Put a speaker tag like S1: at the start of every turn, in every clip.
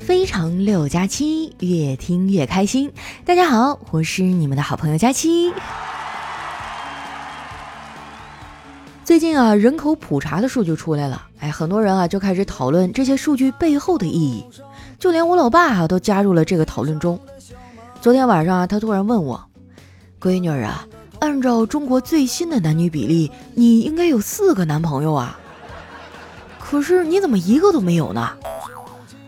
S1: 非常六加七，越听越开心。大家好，我是你们的好朋友佳期。最近啊，人口普查的数据出来了，哎，很多人啊就开始讨论这些数据背后的意义，就连我老爸啊都加入了这个讨论中。昨天晚上啊，他突然问我：“闺女啊，按照中国最新的男女比例，你应该有四个男朋友啊？可是你怎么一个都没有呢？”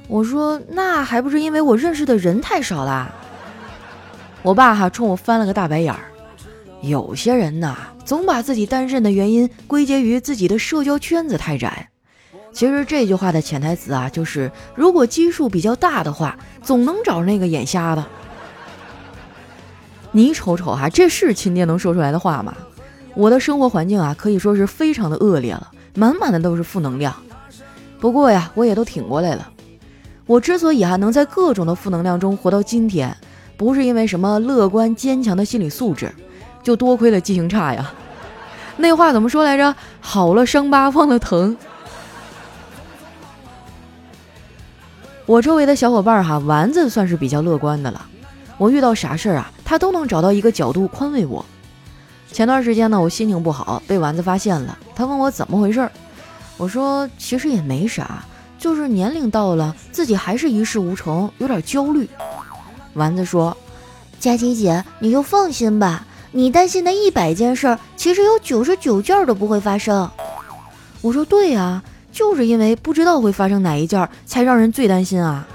S1: 我说那还不是因为我认识的人太少啦。我爸哈冲我翻了个大白眼儿。有些人呐，总把自己单身的原因归结于自己的社交圈子太窄。其实这句话的潜台词啊，就是如果基数比较大的话，总能找那个眼瞎的。你瞅瞅哈，这是亲爹能说出来的话吗？我的生活环境啊，可以说是非常的恶劣了，满满的都是负能量。不过呀，我也都挺过来了。我之所以还能在各种的负能量中活到今天，不是因为什么乐观坚强的心理素质，就多亏了记性差呀。那话怎么说来着？好了伤疤忘了疼。我周围的小伙伴哈，丸子算是比较乐观的了。我遇到啥事儿啊，他都能找到一个角度宽慰我。前段时间呢，我心情不好，被丸子发现了，他问我怎么回事儿，我说其实也没啥。就是年龄到了，自己还是一事无成，有点焦虑。丸子说：“
S2: 佳琪姐，你就放心吧，你担心的一百件事，其实有九十九件都不会发生。”
S1: 我说：“对呀，就是因为不知道会发生哪一件，才让人最担心啊。”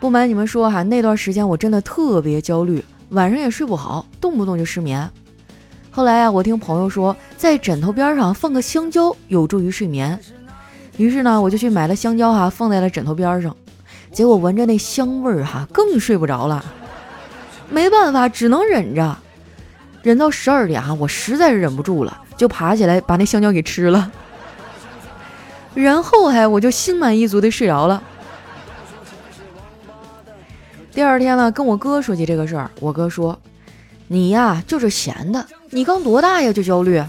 S1: 不瞒你们说哈，那段时间我真的特别焦虑，晚上也睡不好，动不动就失眠。后来啊，我听朋友说，在枕头边上放个香蕉有助于睡眠，于是呢，我就去买了香蕉哈，放在了枕头边上，结果闻着那香味儿哈，更睡不着了。没办法，只能忍着，忍到十二点哈，我实在是忍不住了，就爬起来把那香蕉给吃了，然后还我就心满意足的睡着了。第二天呢，跟我哥说起这个事儿，我哥说：“你呀，就是闲的。”你刚多大呀就焦虑？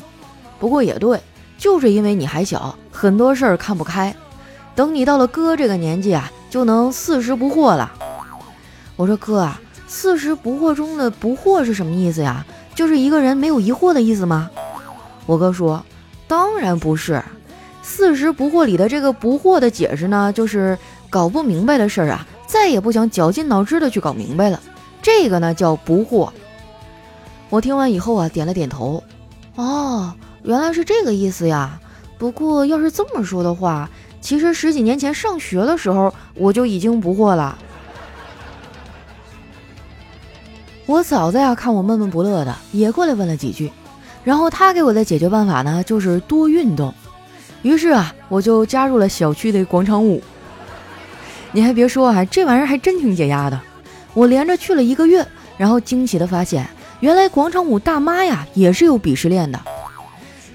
S1: 不过也对，就是因为你还小，很多事儿看不开。等你到了哥这个年纪啊，就能四十不惑了。我说哥啊，四十不惑中的不惑是什么意思呀？就是一个人没有疑惑的意思吗？我哥说，当然不是。四十不惑里的这个不惑的解释呢，就是搞不明白的事儿啊，再也不想绞尽脑汁的去搞明白了。这个呢叫不惑。我听完以后啊，点了点头。哦，原来是这个意思呀。不过要是这么说的话，其实十几年前上学的时候，我就已经不惑了。我嫂子呀，看我闷闷不乐的，也过来问了几句。然后她给我的解决办法呢，就是多运动。于是啊，我就加入了小区的广场舞。你还别说啊，这玩意儿还真挺解压的。我连着去了一个月，然后惊奇的发现。原来广场舞大妈呀也是有鄙视链的，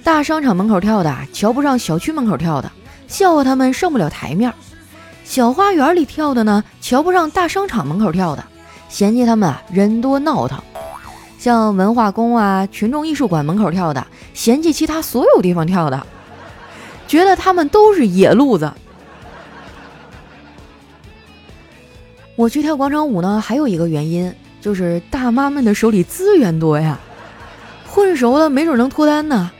S1: 大商场门口跳的瞧不上小区门口跳的，笑话他们上不了台面；小花园里跳的呢瞧不上大商场门口跳的，嫌弃他们啊人多闹腾；像文化宫啊、群众艺术馆门口跳的，嫌弃其他所有地方跳的，觉得他们都是野路子。我去跳广场舞呢，还有一个原因。就是大妈们的手里资源多呀，混熟了没准能脱单呢。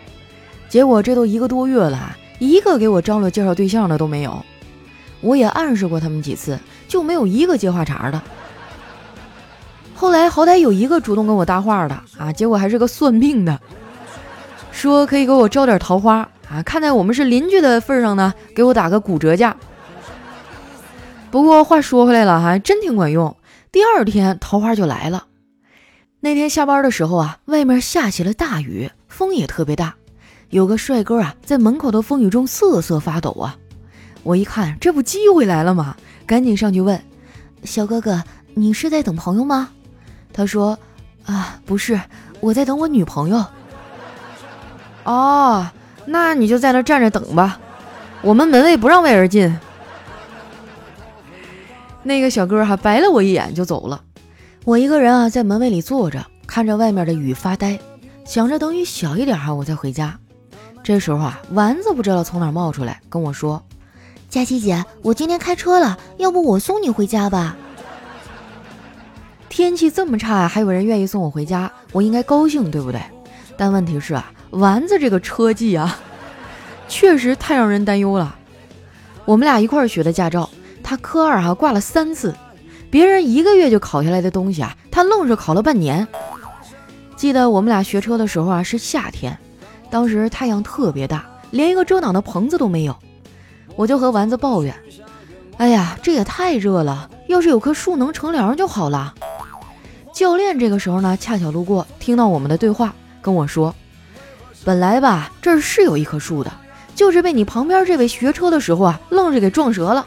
S1: 结果这都一个多月了，一个给我张罗介绍对象的都没有。我也暗示过他们几次，就没有一个接话茬的。后来好歹有一个主动跟我搭话的啊，结果还是个算命的，说可以给我招点桃花啊，看在我们是邻居的份上呢，给我打个骨折价。不过话说回来了，还真挺管用。第二天桃花就来了。那天下班的时候啊，外面下起了大雨，风也特别大。有个帅哥啊，在门口的风雨中瑟瑟发抖啊。我一看，这不机会来了吗？赶紧上去问：“小哥哥，你是在等朋友吗？”他说：“啊，不是，我在等我女朋友。”哦，那你就在那站着等吧，我们门卫不让外人进。那个小哥还白了我一眼就走了，我一个人啊在门卫里坐着，看着外面的雨发呆，想着等雨小一点哈我再回家。这时候啊，丸子不知道从哪冒出来跟我说：“
S2: 佳琪姐，我今天开车了，要不我送你回家吧？”
S1: 天气这么差，还有人愿意送我回家，我应该高兴，对不对？但问题是啊，丸子这个车技啊，确实太让人担忧了。我们俩一块儿学的驾照，他科二哈挂了三次，别人一个月就考下来的东西啊，他愣是考了半年。记得我们俩学车的时候啊，是夏天，当时太阳特别大，连一个遮挡的棚子都没有。我就和丸子抱怨：“哎呀，这也太热了，要是有棵树能乘凉就好了。”教练这个时候呢，恰巧路过，听到我们的对话，跟我说：“本来吧，这儿是有一棵树的，就是被你旁边这位学车的时候啊，愣是给撞折了。”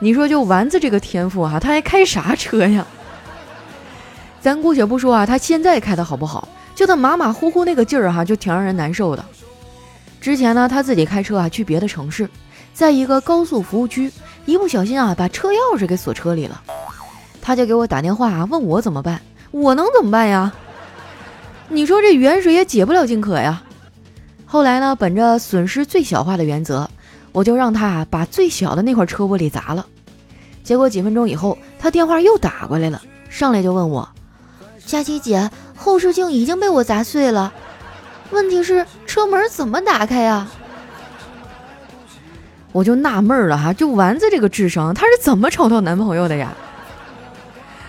S1: 你说就丸子这个天赋哈，他还开啥车呀？咱姑且不说啊，他现在开的好不好，就他马马虎虎那个劲儿哈，就挺让人难受的。之前呢，他自己开车啊去别的城市，在一个高速服务区，一不小心啊把车钥匙给锁车里了。他就给我打电话啊，问我怎么办，我能怎么办呀？你说这远水也解不了近渴呀。后来呢，本着损失最小化的原则，我就让他把最小的那块车玻璃砸了。结果几分钟以后，他电话又打过来了，上来就问我：“
S2: 佳琪姐，后视镜已经被我砸碎了，问题是车门怎么打开呀？”
S1: 我就纳闷了哈，就丸子这个智商，他是怎么找到男朋友的呀？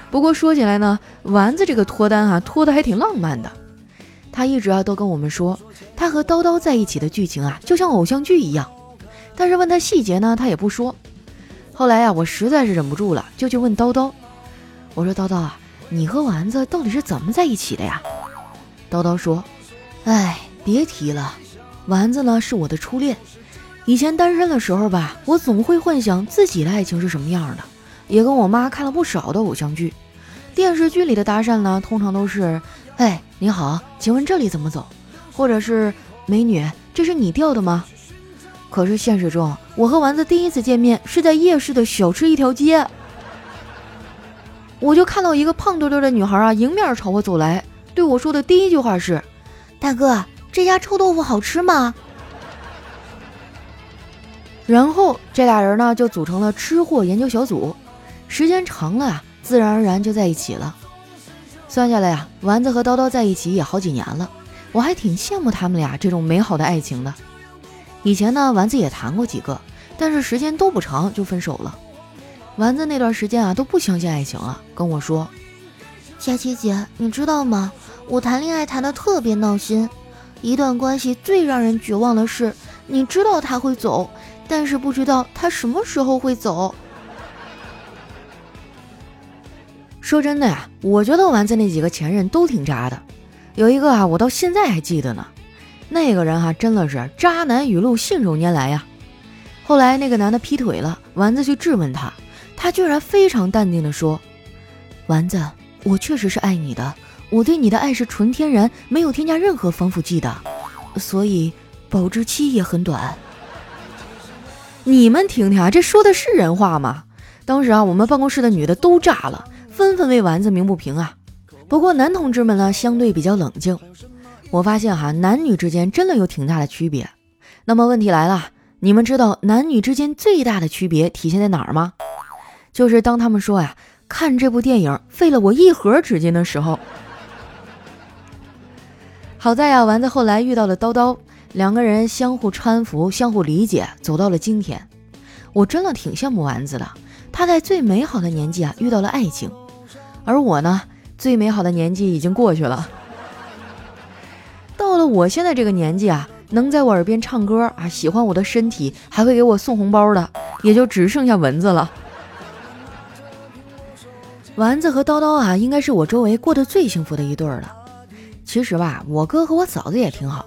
S1: 不过说起来呢，丸子这个脱单哈脱的还挺浪漫的。他一直啊都跟我们说，他和叨叨在一起的剧情啊就像偶像剧一样。但是问他细节呢，他也不说。后来呀，我实在是忍不住了，就去问叨叨。我说叨叨啊，你和丸子到底是怎么在一起的呀？叨叨说，哎，别提了，丸子呢是我的初恋。以前单身的时候吧，我总会幻想自己的爱情是什么样的。也跟我妈看了不少的偶像剧，电视剧里的搭讪呢，通常都是，哎，你好，请问这里怎么走？或者是，美女，这是你掉的吗？可是现实中，我和丸子第一次见面是在夜市的小吃一条街，我就看到一个胖墩墩的女孩啊，迎面朝我走来，对我说的第一句话是：“
S2: 大哥，这家臭豆腐好吃吗？”
S1: 然后这俩人呢，就组成了吃货研究小组。时间长了啊，自然而然就在一起了。算下来呀，丸子和叨叨在一起也好几年了，我还挺羡慕他们俩这种美好的爱情的。以前呢，丸子也谈过几个，但是时间都不长就分手了。丸子那段时间啊，都不相信爱情了，跟我说：“
S2: 佳琪姐，你知道吗？我谈恋爱谈的特别闹心。一段关系最让人绝望的是，你知道他会走，但是不知道他什么时候会走。”
S1: 说真的呀，我觉得丸子那几个前任都挺渣的，有一个啊，我到现在还记得呢。那个人哈，真的是渣男语录信手拈来呀。后来那个男的劈腿了，丸子去质问他，他居然非常淡定的说：“丸子，我确实是爱你的，我对你的爱是纯天然，没有添加任何防腐剂的，所以保质期也很短。”你们听听啊，这说的是人话吗？当时啊，我们办公室的女的都炸了。纷纷为丸子鸣不平啊！不过男同志们呢，相对比较冷静。我发现哈，男女之间真的有挺大的区别。那么问题来了，你们知道男女之间最大的区别体现在哪儿吗？就是当他们说呀，看这部电影费了我一盒纸巾的时候。好在呀，丸子后来遇到了叨叨，两个人相互搀扶，相互理解，走到了今天。我真的挺羡慕丸子的，他在最美好的年纪啊，遇到了爱情。而我呢，最美好的年纪已经过去了。到了我现在这个年纪啊，能在我耳边唱歌啊，喜欢我的身体，还会给我送红包的，也就只剩下蚊子了。丸子和叨叨啊，应该是我周围过得最幸福的一对了。其实吧，我哥和我嫂子也挺好，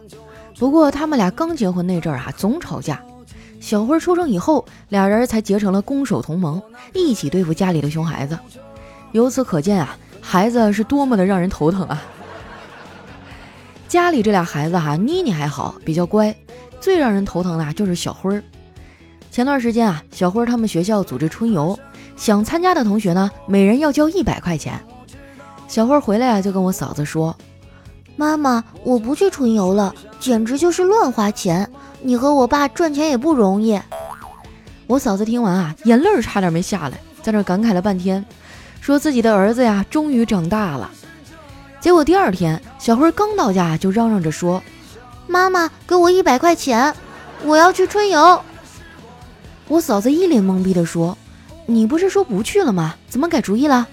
S1: 不过他们俩刚结婚那阵儿啊，总吵架。小辉出生以后，俩人才结成了攻守同盟，一起对付家里的熊孩子。由此可见啊，孩子是多么的让人头疼啊！家里这俩孩子哈，妮妮还好，比较乖，最让人头疼的就是小辉儿。前段时间啊，小辉儿他们学校组织春游，想参加的同学呢，每人要交一百块钱。小辉儿回来啊，就跟我嫂子说：“
S2: 妈妈，我不去春游了，简直就是乱花钱。你和我爸赚钱也不容易。
S1: 我嫂子听完啊，眼泪差点没下来，在那感慨了半天，说自己的儿子呀，终于长大了。结果第二天，小辉刚到家就嚷嚷着说：“
S2: 妈妈，给我一百块钱，我要去春游。”
S1: 我嫂子一脸懵逼地说：“你不是说不去了吗？怎么改主意了？”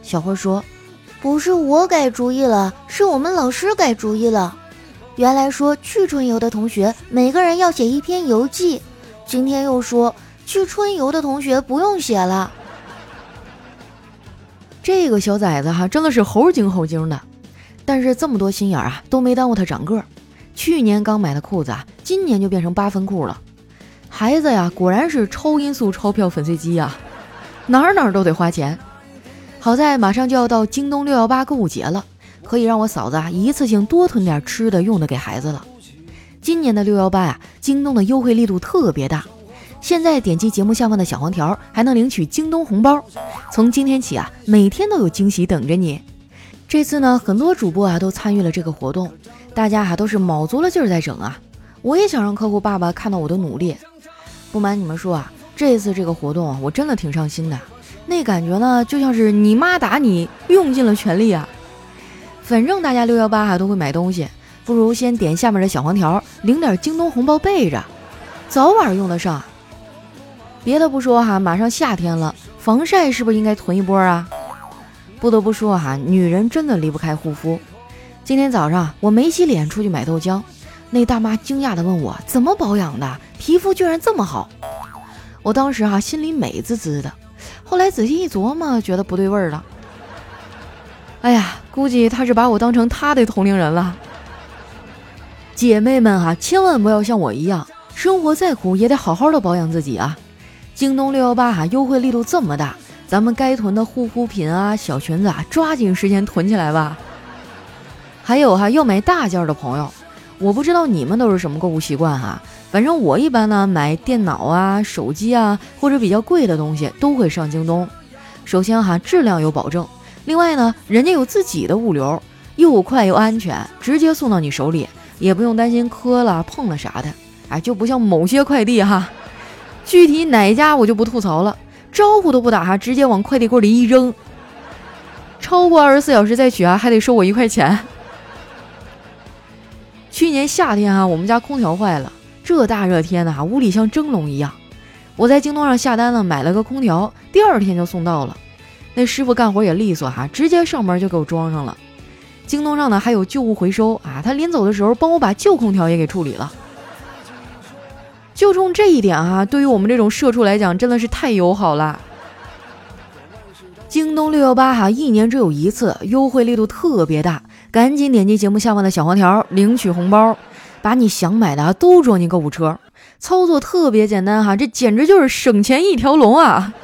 S1: 小辉说：“
S2: 不是我改主意了，是我们老师改主意了。原来说去春游的同学每个人要写一篇游记，今天又说。”去春游的同学不用写了。
S1: 这个小崽子哈，真的是猴精猴精的。但是这么多心眼啊，都没耽误他长个。去年刚买的裤子啊，今年就变成八分裤了。孩子呀，果然是超音速钞票粉碎机呀，哪儿哪儿都得花钱。好在马上就要到京东六幺八购物节了，可以让我嫂子啊一次性多囤点吃的用的给孩子了。今年的六幺八呀，京东的优惠力度特别大。现在点击节目下方的小黄条，还能领取京东红包。从今天起啊，每天都有惊喜等着你。这次呢，很多主播啊都参与了这个活动，大家啊都是卯足了劲儿在整啊。我也想让客户爸爸看到我的努力。不瞒你们说啊，这次这个活动啊，我真的挺上心的。那感觉呢，就像是你妈打你，用尽了全力啊。反正大家六幺八哈都会买东西，不如先点下面的小黄条，领点京东红包备着，早晚用得上。别的不说哈，马上夏天了，防晒是不是应该囤一波啊？不得不说哈，女人真的离不开护肤。今天早上我没洗脸出去买豆浆，那大妈惊讶地问我怎么保养的，皮肤居然这么好。我当时哈心里美滋滋的，后来仔细一琢磨，觉得不对味儿了。哎呀，估计她是把我当成她的同龄人了。姐妹们哈，千万不要像我一样，生活再苦也得好好的保养自己啊。京东六幺八哈优惠力度这么大，咱们该囤的护肤品啊、小裙子啊，抓紧时间囤起来吧。还有哈，要买大件的朋友，我不知道你们都是什么购物习惯哈，反正我一般呢买电脑啊、手机啊或者比较贵的东西都会上京东。首先哈，质量有保证，另外呢，人家有自己的物流，又快又安全，直接送到你手里，也不用担心磕了碰了啥的。哎，就不像某些快递哈。具体哪家我就不吐槽了，招呼都不打哈，直接往快递柜里一扔。超过二十四小时再取啊，还得收我一块钱。去年夏天啊，我们家空调坏了，这大热天的哈，屋里像蒸笼一样。我在京东上下单了，买了个空调，第二天就送到了。那师傅干活也利索哈，直接上门就给我装上了。京东上呢还有旧物回收啊，他临走的时候帮我把旧空调也给处理了。就冲这一点哈，对于我们这种社畜来讲，真的是太友好了。京东六幺八哈，一年只有一次，优惠力度特别大，赶紧点击节目下方的小黄条领取红包，把你想买的都装进购物车，操作特别简单哈，这简直就是省钱一条龙啊！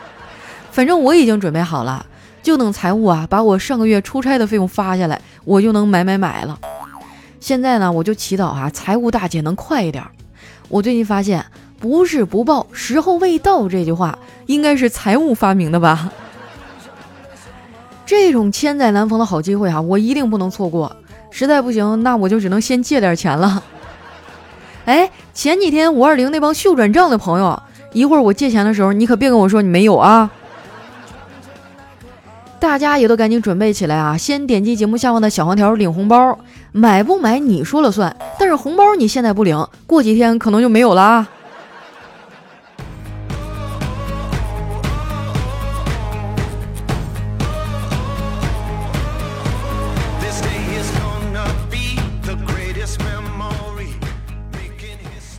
S1: 反正我已经准备好了，就等财务啊把我上个月出差的费用发下来，我就能买买买了。现在呢，我就祈祷啊，财务大姐能快一点。我最近发现，不是不报，时候未到这句话应该是财务发明的吧？这种千载难逢的好机会啊，我一定不能错过。实在不行，那我就只能先借点钱了。哎，前几天五二零那帮秀转账的朋友，一会儿我借钱的时候，你可别跟我说你没有啊！大家也都赶紧准备起来啊！先点击节目下方的小黄条领红包，买不买你说了算。但是红包你现在不领，过几天可能就没有了啊！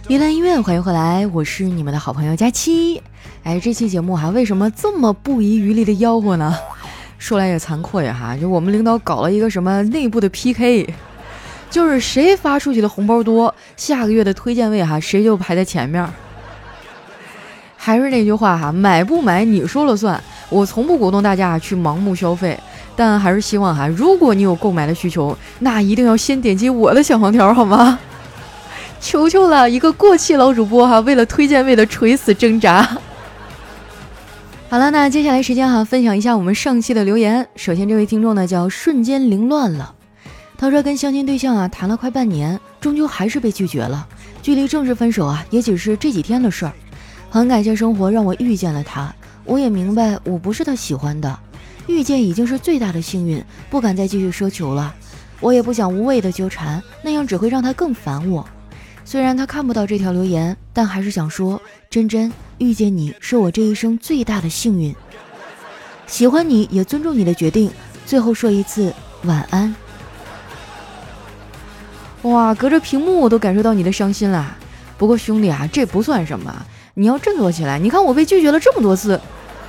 S1: 一段音乐，欢迎回来，我是你们的好朋友佳期。哎，这期节目哈，为什么这么不遗余力的吆喝呢？说来也惭愧哈，就我们领导搞了一个什么内部的 PK，就是谁发出去的红包多，下个月的推荐位哈谁就排在前面。还是那句话哈，买不买你说了算。我从不鼓动大家去盲目消费，但还是希望哈，如果你有购买的需求，那一定要先点击我的小黄条好吗？求求了，一个过气老主播哈，为了推荐位的垂死挣扎。好了，那接下来时间哈，分享一下我们上期的留言。首先，这位听众呢叫瞬间凌乱了，他说跟相亲对象啊谈了快半年，终究还是被拒绝了。距离正式分手啊，也只是这几天的事儿。很感谢生活让我遇见了他，我也明白我不是他喜欢的，遇见已经是最大的幸运，不敢再继续奢求了。我也不想无谓的纠缠，那样只会让他更烦我。虽然他看不到这条留言，但还是想说：真真遇见你是我这一生最大的幸运。喜欢你也尊重你的决定。最后说一次晚安。哇，隔着屏幕我都感受到你的伤心啦。不过兄弟啊，这不算什么。你要振作起来！你看我被拒绝了这么多次，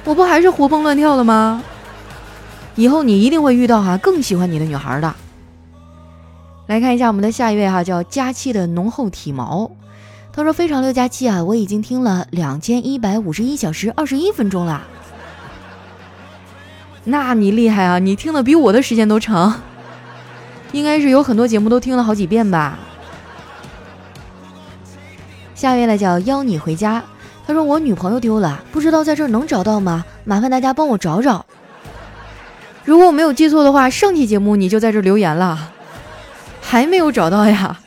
S1: 我不还是活蹦乱跳的吗？以后你一定会遇到哈更喜欢你的女孩的。来看一下我们的下一位哈，叫佳期的浓厚体毛。他说：“非常六加七啊，我已经听了两千一百五十一小时二十一分钟了。那你厉害啊！你听的比我的时间都长，应该是有很多节目都听了好几遍吧。”下一位呢叫邀你回家。他说：“我女朋友丢了，不知道在这能找到吗？麻烦大家帮我找找。如果我没有记错的话，上期节目你就在这留言了，还没有找到呀。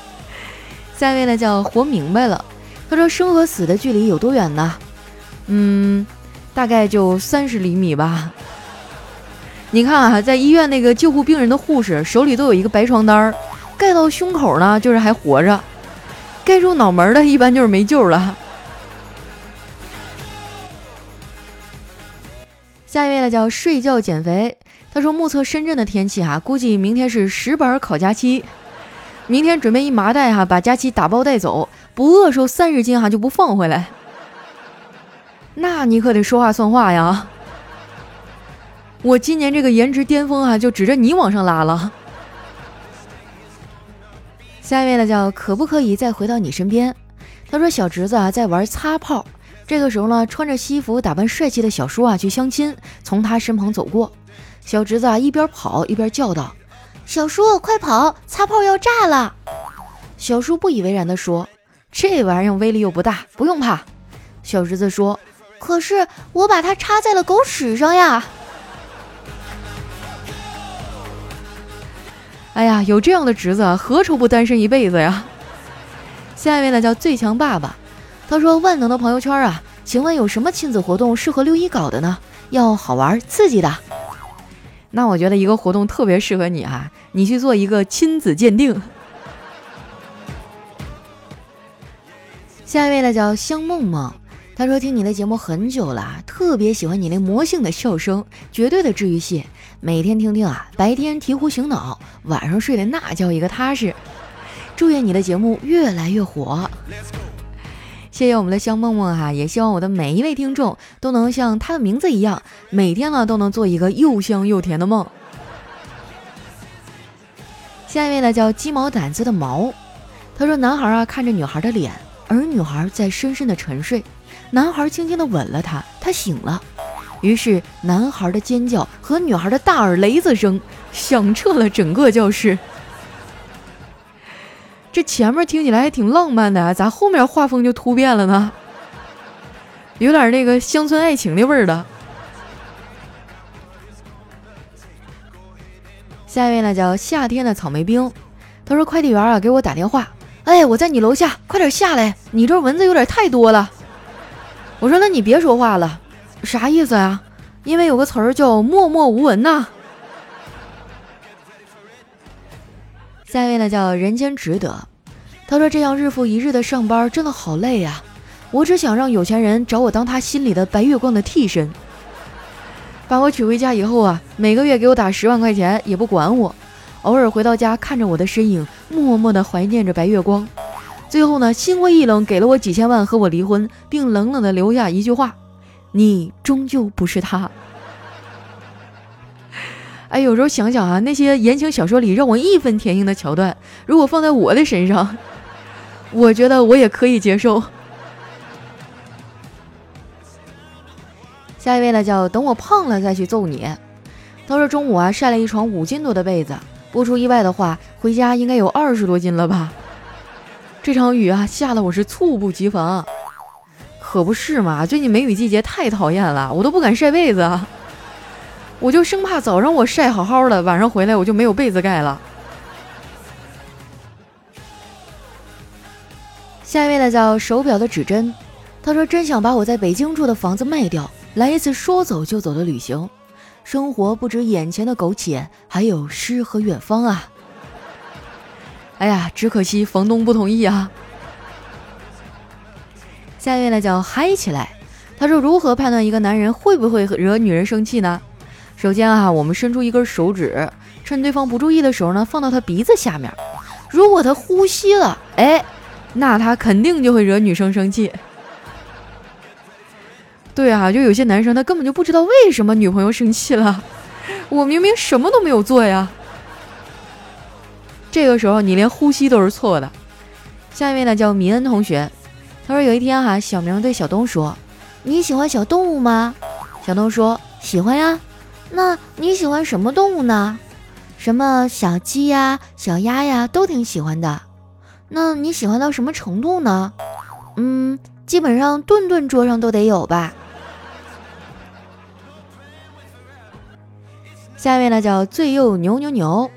S1: ”下一位呢叫活明白了。他说：“生和死的距离有多远呢？嗯，大概就三十厘米吧。你看啊，在医院那个救护病人的护士手里都有一个白床单儿，盖到胸口呢，就是还活着；盖住脑门的，一般就是没救了。”下一位呢叫睡觉减肥，他说目测深圳的天气哈，估计明天是十板考假期，明天准备一麻袋哈，把假期打包带走，不饿瘦三十斤哈就不放回来。那你可得说话算话呀！我今年这个颜值巅峰啊，就指着你往上拉了。下一位呢叫可不可以再回到你身边？他说小侄子啊在玩擦炮。这个时候呢，穿着西服、打扮帅气的小叔啊去相亲，从他身旁走过。小侄子啊一边跑一边叫道：“小叔，快跑！擦炮要炸了！”小叔不以为然地说：“这玩意儿威力又不大，不用怕。”小侄子说：“可是我把它插在了狗屎上呀！”哎呀，有这样的侄子，何愁不单身一辈子呀？下一位呢，叫最强爸爸。他说：“万能的朋友圈啊，请问有什么亲子活动适合六一搞的呢？要好玩刺激的。那我觉得一个活动特别适合你啊，你去做一个亲子鉴定。”下一位呢叫香梦梦，他说听你的节目很久了，特别喜欢你那魔性的笑声，绝对的治愈系，每天听听啊，白天醍醐醒脑，晚上睡得那叫一个踏实。祝愿你的节目越来越火。谢谢我们的香梦梦哈，也希望我的每一位听众都能像他的名字一样，每天呢都能做一个又香又甜的梦。下一位呢叫鸡毛掸子的毛，他说：“男孩啊看着女孩的脸，而女孩在深深的沉睡，男孩轻轻的吻了她，她醒了。于是男孩的尖叫和女孩的大耳雷子声响彻了整个教室。”这前面听起来还挺浪漫的，咋后面画风就突变了呢？有点那个乡村爱情的味儿了。下一位呢叫夏天的草莓冰，他说快递员啊给我打电话，哎，我在你楼下，快点下来，你这蚊子有点太多了。我说那你别说话了，啥意思啊？因为有个词儿叫默默无闻呐。下一位呢叫人间值得，他说这样日复一日的上班真的好累呀，我只想让有钱人找我当他心里的白月光的替身，把我娶回家以后啊，每个月给我打十万块钱也不管我，偶尔回到家看着我的身影，默默的怀念着白月光，最后呢心灰意冷给了我几千万和我离婚，并冷冷的留下一句话：你终究不是他。哎，有时候想想啊，那些言情小说里让我义愤填膺的桥段，如果放在我的身上，我觉得我也可以接受。下一位呢，叫等我胖了再去揍你。他说中午啊晒了一床五斤多的被子，不出意外的话，回家应该有二十多斤了吧。这场雨啊下的我是猝不及防，可不是嘛？最近梅雨季节太讨厌了，我都不敢晒被子。我就生怕早上我晒好好的晚上回来我就没有被子盖了。下一位呢叫手表的指针。他说真想把我在北京住的房子卖掉来一次说走就走的旅行。生活不止眼前的苟且还有诗和远方啊。哎呀只可惜房东不同意啊。下一位呢叫嗨起来。他说如何判断一个男人会不会惹女人生气呢？首先啊，我们伸出一根手指，趁对方不注意的时候呢，放到他鼻子下面。如果他呼吸了，哎，那他肯定就会惹女生生气。对啊，就有些男生他根本就不知道为什么女朋友生气了，我明明什么都没有做呀。这个时候你连呼吸都是错的。下一位呢叫米恩同学，他说有一天哈，小明对小东说：“你喜欢小动物吗？”小东说：“喜欢呀。”那你喜欢什么动物呢？什么小鸡呀、小鸭呀都挺喜欢的。那你喜欢到什么程度呢？嗯，基本上顿顿桌上都得有吧。下一位呢叫最右牛牛牛，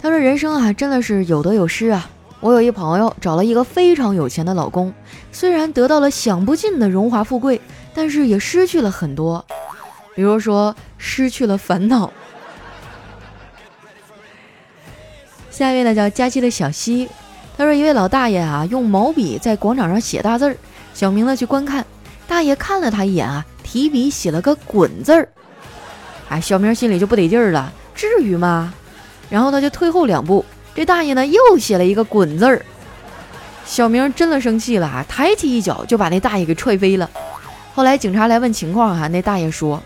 S1: 他说：“人生啊，真的是有得有失啊。我有一朋友找了一个非常有钱的老公，虽然得到了享不尽的荣华富贵，但是也失去了很多，比如说失去了烦恼。”下一位呢叫佳期的小西，他说：“一位老大爷啊，用毛笔在广场上写大字儿，小明呢去观看，大爷看了他一眼啊，提笔写了个滚字儿。”哎，小明心里就不得劲儿了，至于吗？然后他就退后两步，这大爷呢又写了一个“滚”字儿。小明真的生气了啊，抬起一脚就把那大爷给踹飞了。后来警察来问情况哈，那大爷说：“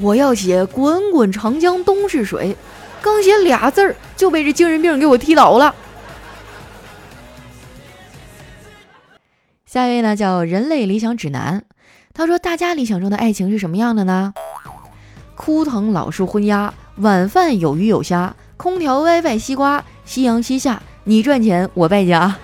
S1: 我要写‘滚滚长江东逝水’，刚写俩字儿就被这精神病给我踢倒了。”下一位呢叫人类理想指南，他说：“大家理想中的爱情是什么样的呢？”枯藤老树昏鸦，晚饭有鱼有虾，空调 WiFi 西瓜，夕阳西下，你赚钱我败家。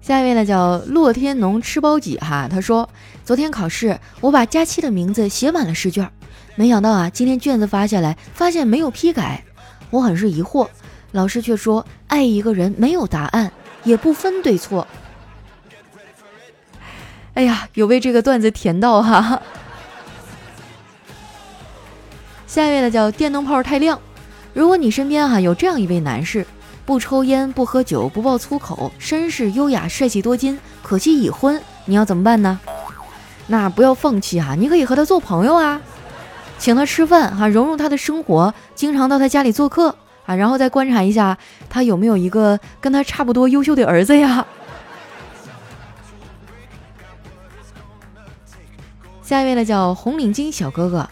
S1: 下一位呢叫洛天农吃包几哈，他说昨天考试我把佳期的名字写满了试卷，没想到啊今天卷子发下来发现没有批改，我很是疑惑，老师却说爱一个人没有答案，也不分对错。哎呀，有被这个段子甜到哈！下一位呢叫电灯泡太亮。如果你身边哈有这样一位男士，不抽烟、不喝酒、不爆粗口，绅士优雅、帅气多金，可惜已婚，你要怎么办呢？那不要放弃哈，你可以和他做朋友啊，请他吃饭哈，融入他的生活，经常到他家里做客啊，然后再观察一下他有没有一个跟他差不多优秀的儿子呀。下一位呢叫红领巾小哥哥，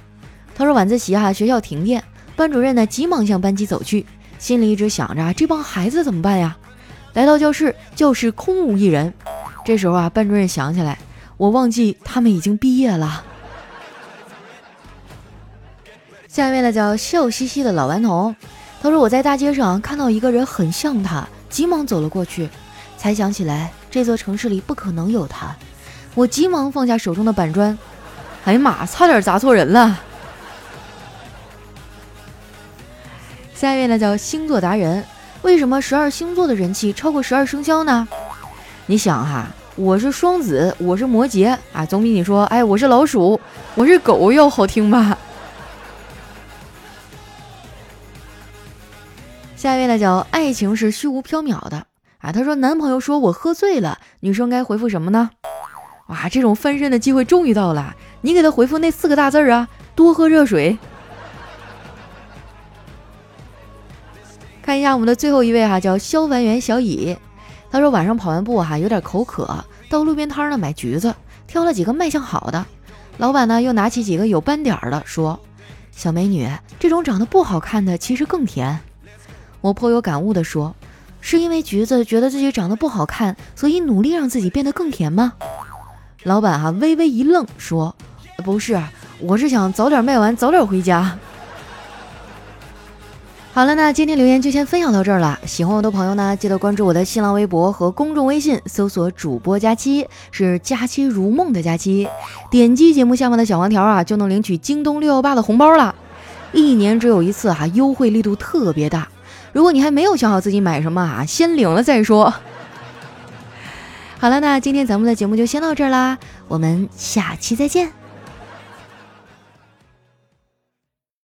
S1: 他说晚自习啊学校停电，班主任呢急忙向班级走去，心里一直想着这帮孩子怎么办呀？来到教室，教室空无一人。这时候啊，班主任想起来，我忘记他们已经毕业了。下一位呢叫笑嘻嘻的老顽童，他说我在大街上看到一个人很像他，急忙走了过去，才想起来这座城市里不可能有他，我急忙放下手中的板砖。哎呀妈！差点砸错人了。下一位呢叫星座达人，为什么十二星座的人气超过十二生肖呢？你想哈，我是双子，我是摩羯啊，总比你说哎我是老鼠，我是狗要好听吧？下一位呢叫爱情是虚无缥缈的啊，他说男朋友说我喝醉了，女生该回复什么呢？哇，这种翻身的机会终于到了！你给他回复那四个大字儿啊，多喝热水。看一下我们的最后一位哈，叫消防员小乙，他说晚上跑完步哈，有点口渴，到路边摊呢买橘子，挑了几个卖相好的。老板呢又拿起几个有斑点儿的，说：“小美女，这种长得不好看的其实更甜。”我颇有感悟的说：“是因为橘子觉得自己长得不好看，所以努力让自己变得更甜吗？”老板哈微微一愣，说：“不是，我是想早点卖完，早点回家。”好了，那今天留言就先分享到这儿了。喜欢我的朋友呢，记得关注我的新浪微博和公众微信，搜索“主播佳期”，是“佳期如梦”的佳期。点击节目下方的小黄条啊，就能领取京东六幺八的红包了。一年只有一次哈，优惠力度特别大。如果你还没有想好自己买什么啊，先领了再说。好了，那今天咱们的节目就先到这儿啦，我们下期再见。